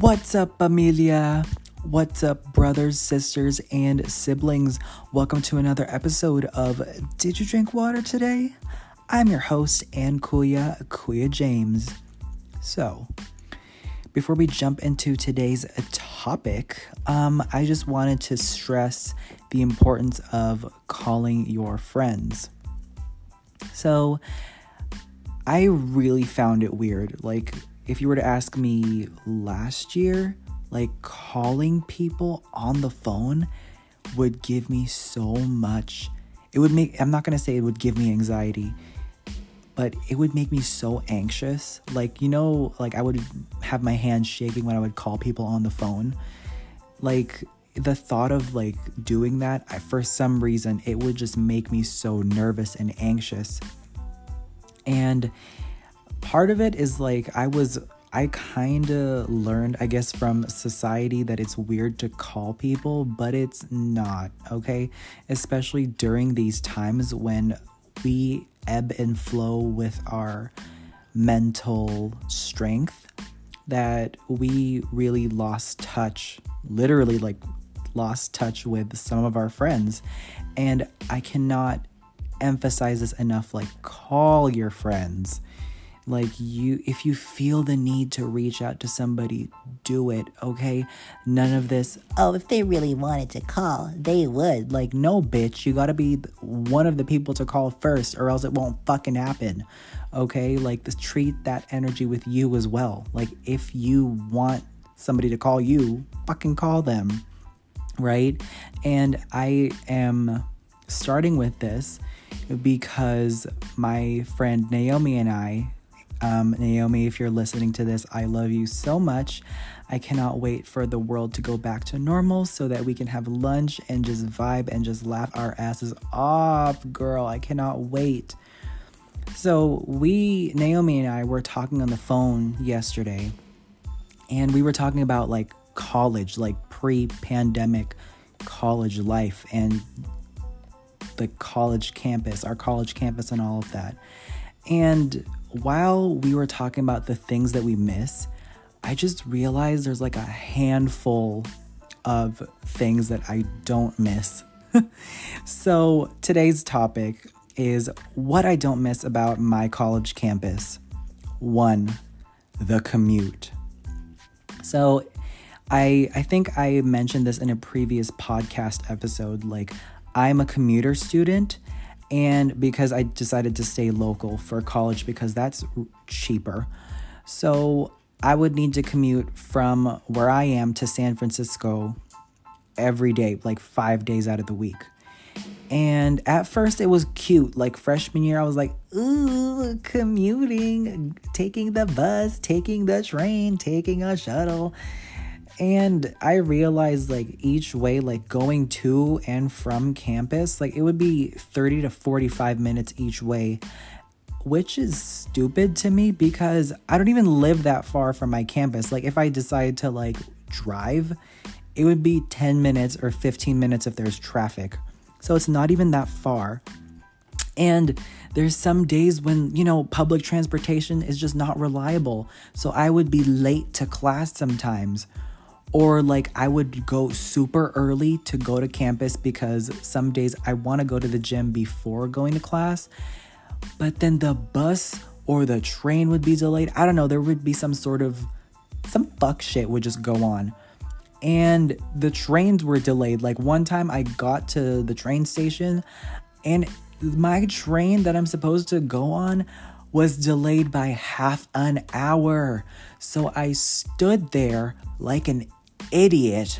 What's up, familia? What's up, brothers, sisters, and siblings? Welcome to another episode of Did You Drink Water Today? I'm your host, Ann Kuya, Kuya James. So, before we jump into today's topic, um, I just wanted to stress the importance of calling your friends. So, I really found it weird. Like, if you were to ask me last year, like calling people on the phone would give me so much. It would make, I'm not gonna say it would give me anxiety, but it would make me so anxious. Like, you know, like I would have my hands shaking when I would call people on the phone. Like, the thought of like doing that, I, for some reason, it would just make me so nervous and anxious. And part of it is like I was I kind of learned, I guess, from society that it's weird to call people, but it's not, okay? Especially during these times when we ebb and flow with our mental strength, that we really lost touch, literally, like, lost touch with some of our friends. And I cannot emphasize this enough like, call your friends like you if you feel the need to reach out to somebody do it okay? None of this oh if they really wanted to call they would. Like no bitch. You gotta be one of the people to call first or else it won't fucking happen okay? Like this, treat that energy with you as well. Like if you want somebody to call you fucking call them right? And i am starting with this because my friend Naomi and I um, Naomi, if you're listening to this, I love you so much. I cannot wait for the world to go back to normal so that we can have lunch and just vibe and just laugh our asses off, girl. I cannot wait. So, we, Naomi and I, were talking on the phone yesterday, and we were talking about like college, like pre pandemic college life, and the college campus, our college campus, and all of that. And while we were talking about the things that we miss, I just realized there's like a handful of things that I don't miss. so today's topic is what I don't miss about my college campus. One, the commute. So I I think I mentioned this in a previous podcast episode like I'm a commuter student and because I decided to stay local for college because that's cheaper. So I would need to commute from where I am to San Francisco every day, like five days out of the week. And at first it was cute. Like freshman year, I was like, ooh, commuting, taking the bus, taking the train, taking a shuttle. And I realized like each way, like going to and from campus, like it would be 30 to 45 minutes each way, which is stupid to me because I don't even live that far from my campus. Like if I decide to like drive, it would be 10 minutes or 15 minutes if there's traffic. So it's not even that far. And there's some days when, you know, public transportation is just not reliable. So I would be late to class sometimes or like I would go super early to go to campus because some days I want to go to the gym before going to class, but then the bus or the train would be delayed. I don't know, there would be some sort of some fuck shit would just go on. And the trains were delayed. Like one time I got to the train station and my train that I'm supposed to go on was delayed by half an hour. So I stood there like an idiot.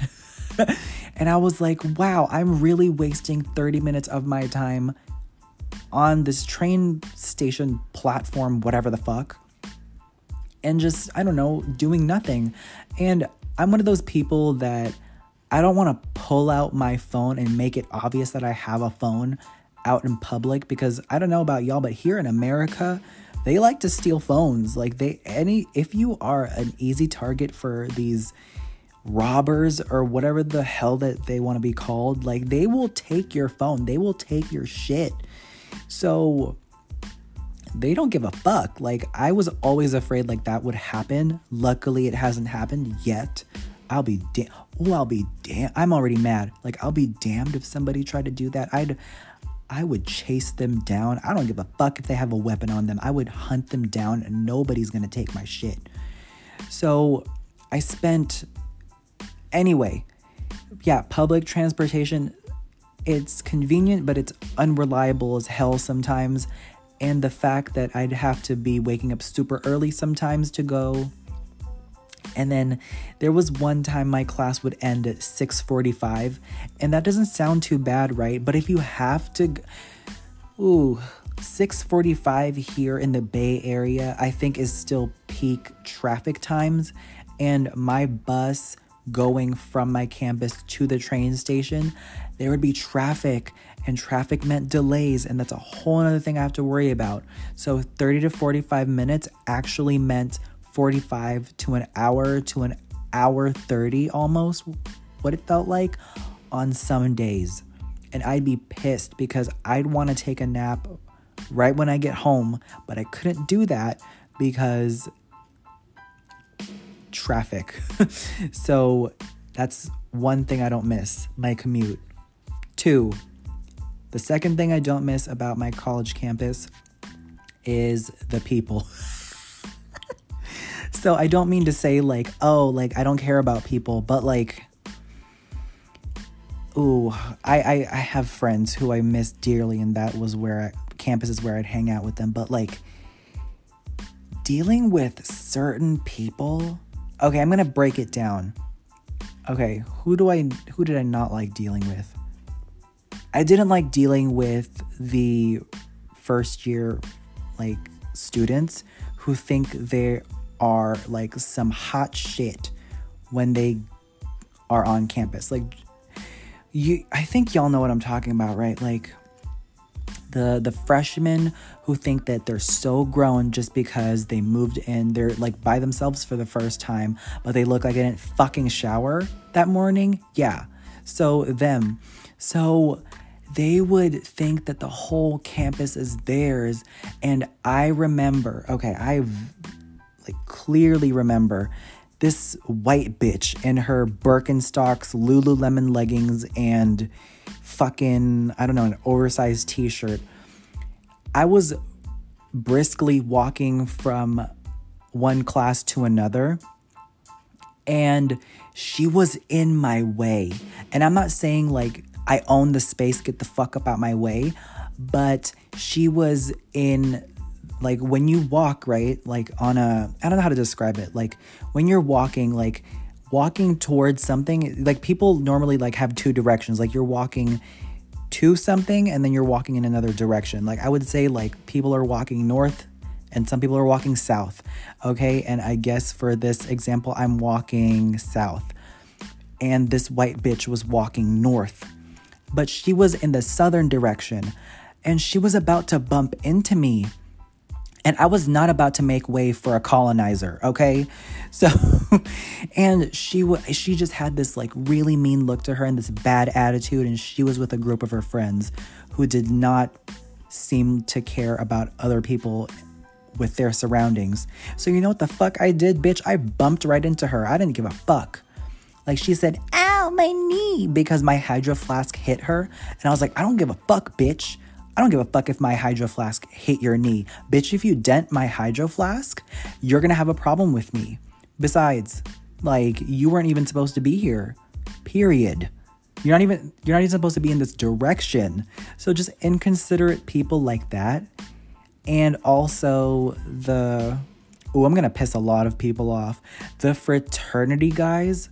and I was like, wow, I'm really wasting 30 minutes of my time on this train station platform, whatever the fuck, and just, I don't know, doing nothing. And I'm one of those people that I don't want to pull out my phone and make it obvious that I have a phone out in public because I don't know about y'all, but here in America, they like to steal phones. Like they any if you are an easy target for these robbers or whatever the hell that they want to be called, like they will take your phone, they will take your shit. So they don't give a fuck. Like I was always afraid like that would happen. Luckily, it hasn't happened yet. I'll be damn. Oh, I'll be damn. I'm already mad. Like I'll be damned if somebody tried to do that. I'd, I would chase them down. I don't give a fuck if they have a weapon on them. I would hunt them down, and nobody's gonna take my shit. So, I spent. Anyway, yeah, public transportation. It's convenient, but it's unreliable as hell sometimes and the fact that I'd have to be waking up super early sometimes to go. And then there was one time my class would end at 6:45, and that doesn't sound too bad, right? But if you have to ooh, 6:45 here in the Bay Area, I think is still peak traffic times, and my bus going from my campus to the train station, there would be traffic and traffic meant delays and that's a whole other thing I have to worry about. So 30 to 45 minutes actually meant 45 to an hour to an hour 30 almost what it felt like on some days. And I'd be pissed because I'd want to take a nap right when I get home, but I couldn't do that because traffic. so that's one thing I don't miss my commute. Two, the second thing I don't miss about my college campus is the people. so I don't mean to say like, oh, like I don't care about people, but like ooh, I, I, I have friends who I miss dearly, and that was where I, campus is where I'd hang out with them. But like dealing with certain people, okay, I'm gonna break it down. Okay, who do I who did I not like dealing with? I didn't like dealing with the first year like students who think they are like some hot shit when they are on campus. Like you I think y'all know what I'm talking about, right? Like the the freshmen who think that they're so grown just because they moved in they're like by themselves for the first time but they look like they didn't fucking shower that morning yeah so them so they would think that the whole campus is theirs. And I remember, okay, I like clearly remember this white bitch in her Birkenstocks, Lululemon leggings, and fucking, I don't know, an oversized t shirt. I was briskly walking from one class to another, and she was in my way. And I'm not saying like I own the space, get the fuck up out of my way. But she was in like when you walk, right? Like on a I don't know how to describe it. Like when you're walking, like walking towards something, like people normally like have two directions. Like you're walking to something and then you're walking in another direction. Like I would say like people are walking north and some people are walking south. Okay? And I guess for this example, I'm walking south. And this white bitch was walking north but she was in the southern direction and she was about to bump into me. And I was not about to make way for a colonizer, okay? So, and she w- she just had this like really mean look to her and this bad attitude, and she was with a group of her friends who did not seem to care about other people with their surroundings. So you know what the fuck I did, bitch? I bumped right into her. I didn't give a fuck. Like she said, ow, my knee, because my hydro flask hit her. And I was like, I don't give a fuck, bitch. I don't give a fuck if my hydro flask hit your knee. Bitch, if you dent my hydro flask, you're gonna have a problem with me. Besides, like, you weren't even supposed to be here. Period. You're not even you're not even supposed to be in this direction. So just inconsiderate people like that. And also the oh, I'm gonna piss a lot of people off. The fraternity guys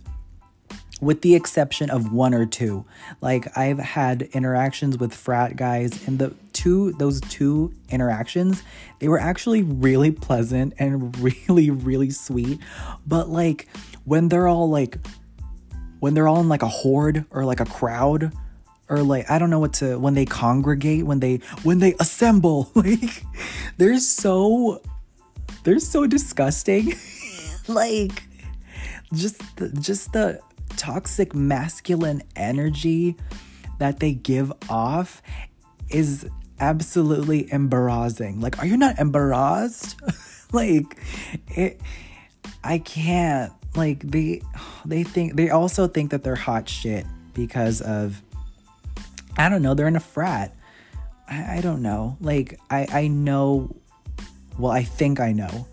with the exception of one or two. Like I've had interactions with frat guys and the two those two interactions, they were actually really pleasant and really really sweet. But like when they're all like when they're all in like a horde or like a crowd or like I don't know what to when they congregate, when they when they assemble, like they're so they're so disgusting. like just the, just the toxic masculine energy that they give off is absolutely embarrassing. Like, are you not embarrassed? like, it. I can't. Like they, they think they also think that they're hot shit because of. I don't know. They're in a frat. I, I don't know. Like I, I know. Well, I think I know.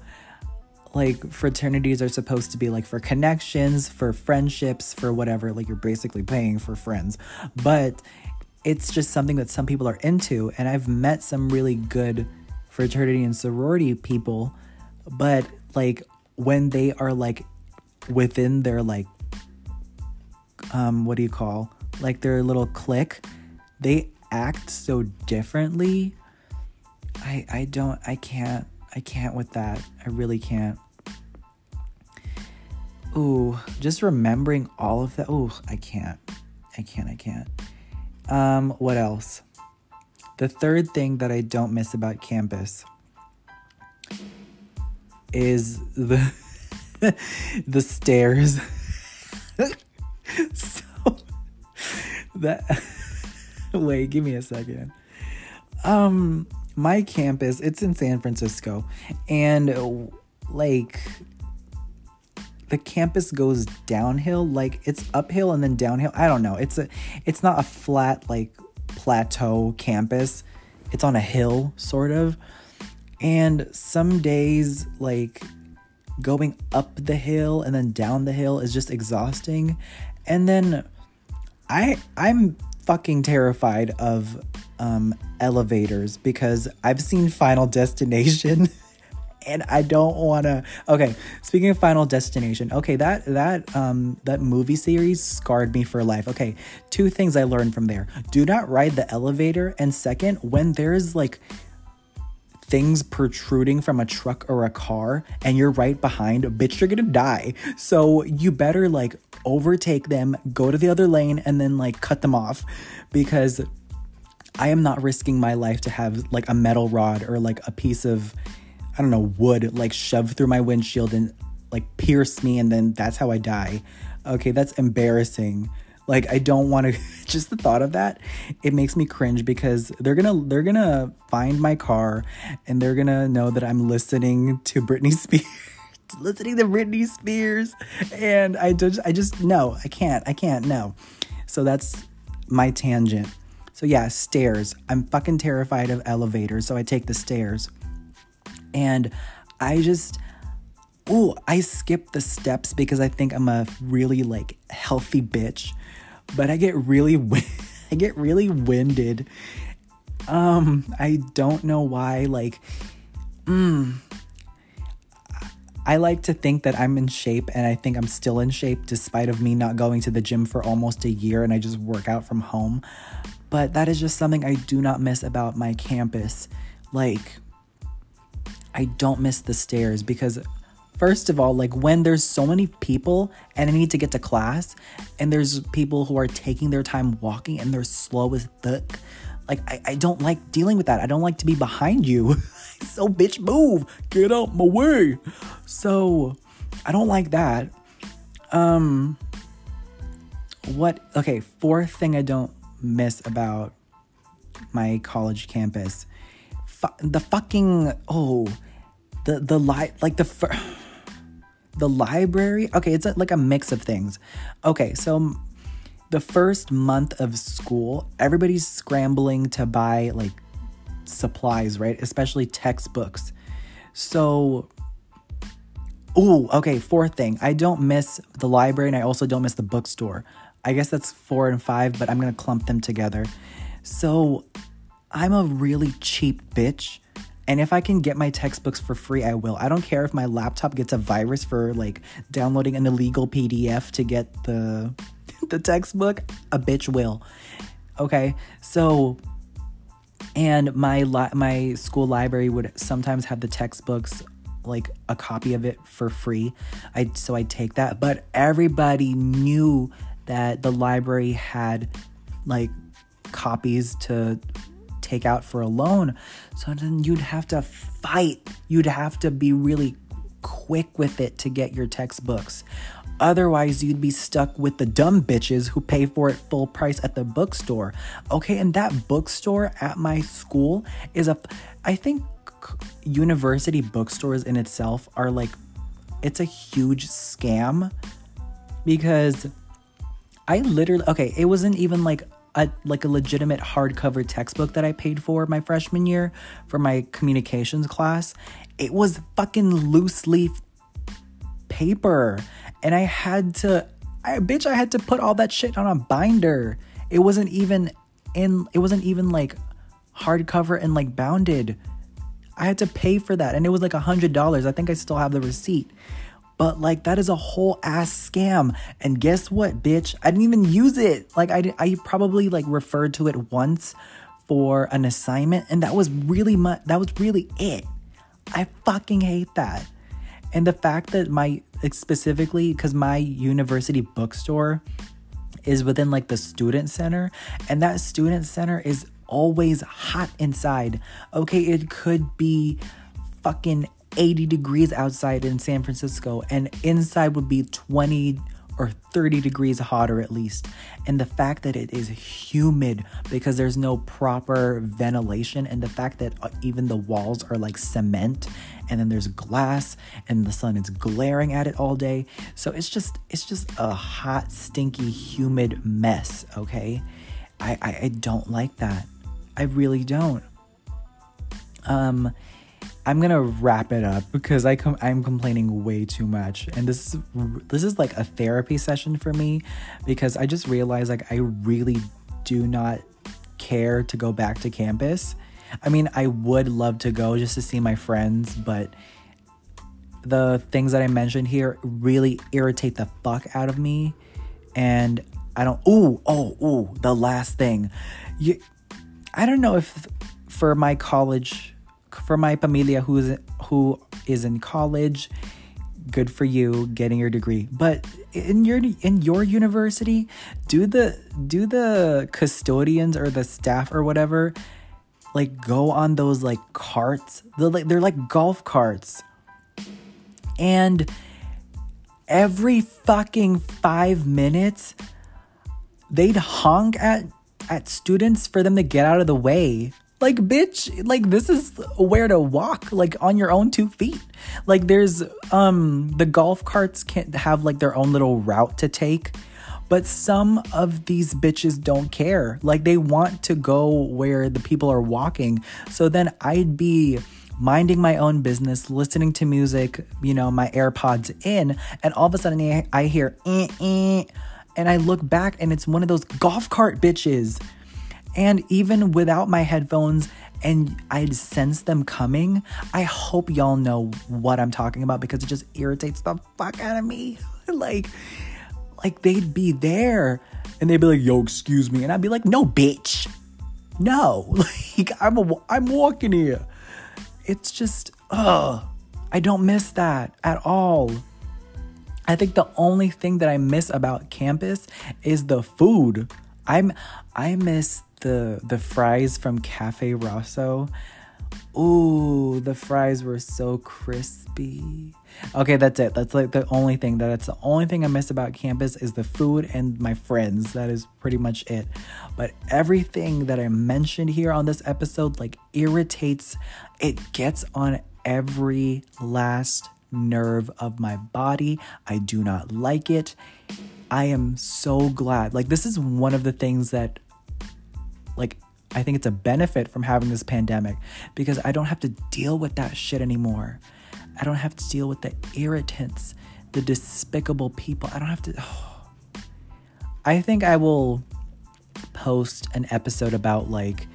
Like fraternities are supposed to be like for connections, for friendships, for whatever. Like you're basically paying for friends, but it's just something that some people are into. And I've met some really good fraternity and sorority people, but like when they are like within their like um what do you call like their little clique they act so differently i i don't i can't i can't with that. I really can't. Ooh just remembering all of that. Ooh i can't. I can't i can't. Um what else? The third thing that i don't miss about campus is the the stairs. so that wait, give me a second. Um my campus, it's in San Francisco and like the campus goes downhill like it's uphill and then downhill i don't know it's a it's not a flat like plateau campus it's on a hill sort of and some days, like going up the hill and then down the hill is just exhausting. And then I I'm fucking terrified of um, elevators because I've seen Final Destination. and I don't want to. Okay, speaking of Final Destination, okay, that that um that movie series scarred me for life. Okay, two things I learned from there: do not ride the elevator, and second, when there's like things protruding from a truck or a car and you're right behind, bitch, you're gonna die. So you better like overtake them, go to the other lane, and then like cut them off because I am not risking my life to have like a metal rod or like a piece of, I don't know, wood like shoved through my windshield and like pierce me and then that's how I die. Okay, that's embarrassing. Like I don't want to just the thought of that, it makes me cringe because they're going to they're going to find my car and they're going to know that I'm listening to Britney Spears. listening to Britney Spears and I just I just no, I can't. I can't. No. So that's my tangent. So yeah, stairs. I'm fucking terrified of elevators, so I take the stairs. And I just oh, I skip the steps because I think I'm a really like healthy bitch but I get really I get really winded. Um, I don't know why. Like, mm, I like to think that I'm in shape, and I think I'm still in shape despite of me not going to the gym for almost a year, and I just work out from home. But that is just something I do not miss about my campus. Like, I don't miss the stairs because First of all, like when there's so many people and I need to get to class, and there's people who are taking their time walking and they're slow as fuck. Like I, I don't like dealing with that. I don't like to be behind you. so bitch move. Get out my way. So I don't like that. Um what okay, fourth thing I don't miss about my college campus. The fucking oh the the light like the fir- the library? Okay it's a, like a mix of things. Okay so the first month of school everybody's scrambling to buy like supplies right? Especially textbooks. So oh okay fourth thing. I don't miss the library and i also don't miss the bookstore i guess that's four and five but i'm gonna clump them together so i'm a really cheap bitch and if I can get my textbooks for free, I will. I don't care if my laptop gets a virus for like downloading an illegal PDF to get the the textbook. A bitch will. Okay, so and my li- my school library would sometimes have the textbooks like a copy of it for free. I so I take that, but everybody knew that the library had like copies to take out for a loan. So then you'd have to fight. You'd have to be really quick with it to get your textbooks. Otherwise, you'd be stuck with the dumb bitches who pay for it full price at the bookstore. Okay, and that bookstore at my school is a, I think university bookstores in itself are like, it's a huge scam because I literally, okay, it wasn't even like a like a legitimate hardcover textbook that I paid for my freshman year for my communications class. It was fucking loose leaf paper. And I had to I bitch I had to put all that shit on a binder. It wasn't even in it wasn't even like hardcover and like bounded. I had to pay for that and it was like a hundred dollars. I think I still have the receipt. But like that is a whole ass scam. And guess what, bitch? I didn't even use it. Like I I probably like referred to it once for an assignment and that was really much that was really it. I fucking hate that. And the fact that my specifically cuz my university bookstore is within like the student center and that student center is always hot inside. Okay, it could be fucking 80 degrees outside in San Francisco, and inside would be 20 or 30 degrees hotter at least. And the fact that it is humid because there's no proper ventilation, and the fact that uh, even the walls are like cement, and then there's glass, and the sun is glaring at it all day. So it's just it's just a hot, stinky, humid mess. Okay, I I, I don't like that. I really don't. Um I'm gonna wrap it up because I com- I'm complaining way too much, and this is this is like a therapy session for me because I just realized like I really do not care to go back to campus. I mean, I would love to go just to see my friends, but the things that I mentioned here really irritate the fuck out of me, and I don't. Ooh, oh, ooh, the last thing, you. I don't know if for my college for my familia who's who is in college good for you getting your degree. But in your in your university do the do the custodians or the staff or whatever like go on those like carts? They're like they're like golf carts. And every fucking 5 minutes they'd honk at at students for them to get out of the way like, bitch, like this is where to walk, like on your own two feet. Like there's um the golf carts can't have like their own little route to take. But some of these bitches don't care. Like they want to go where the people are walking. So then I'd be minding my own business, listening to music, you know, my AirPods in, and all of a sudden I hear, eh, eh, and I look back and it's one of those golf cart bitches and even without my headphones and I'd sense them coming, I hope y'all know what I'm talking about because it just irritates the fuck out of me. like, like they'd be there and they'd be like, yo, excuse me. And I'd be like, no, bitch. No. Like, I'm, a, I'm walking here. It's just, ugh. I don't miss that at all. I think the only thing that I miss about campus is the food. I'm I miss the the fries from Cafe Rosso. Ooh, the fries were so crispy. Okay, that's it. That's like the only thing that that's the only thing I miss about campus is the food and my friends. That is pretty much it. But everything that I mentioned here on this episode like irritates it gets on every last nerve of my body. I do not like it. I am so glad. Like this is one of the things that like I think it's a benefit from having this pandemic because I don't have to deal with that shit anymore. I don't have to deal with the irritants, the despicable people. I don't have to. Oh. I think I will post an episode about like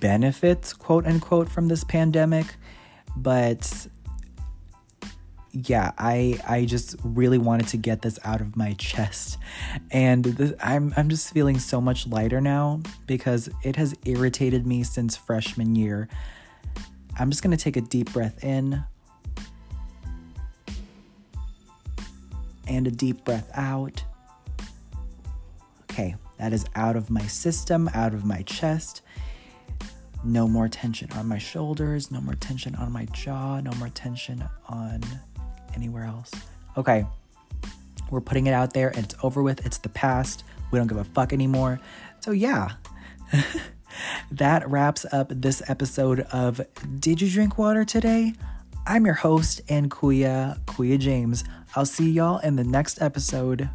benefits, quote unquote, from this pandemic. But yeah, I I just really wanted to get this out of my chest, and this, I'm I'm just feeling so much lighter now because it has irritated me since freshman year. I'm just gonna take a deep breath in and a deep breath out. Okay, that is out of my system, out of my chest. No more tension on my shoulders, no more tension on my jaw, no more tension on anywhere else. Okay. We're putting it out there and it's over with. It's the past. We don't give a fuck anymore. So, yeah. that wraps up this episode of Did You Drink Water Today? I'm your host and Kuya, Kuya James. I'll see y'all in the next episode.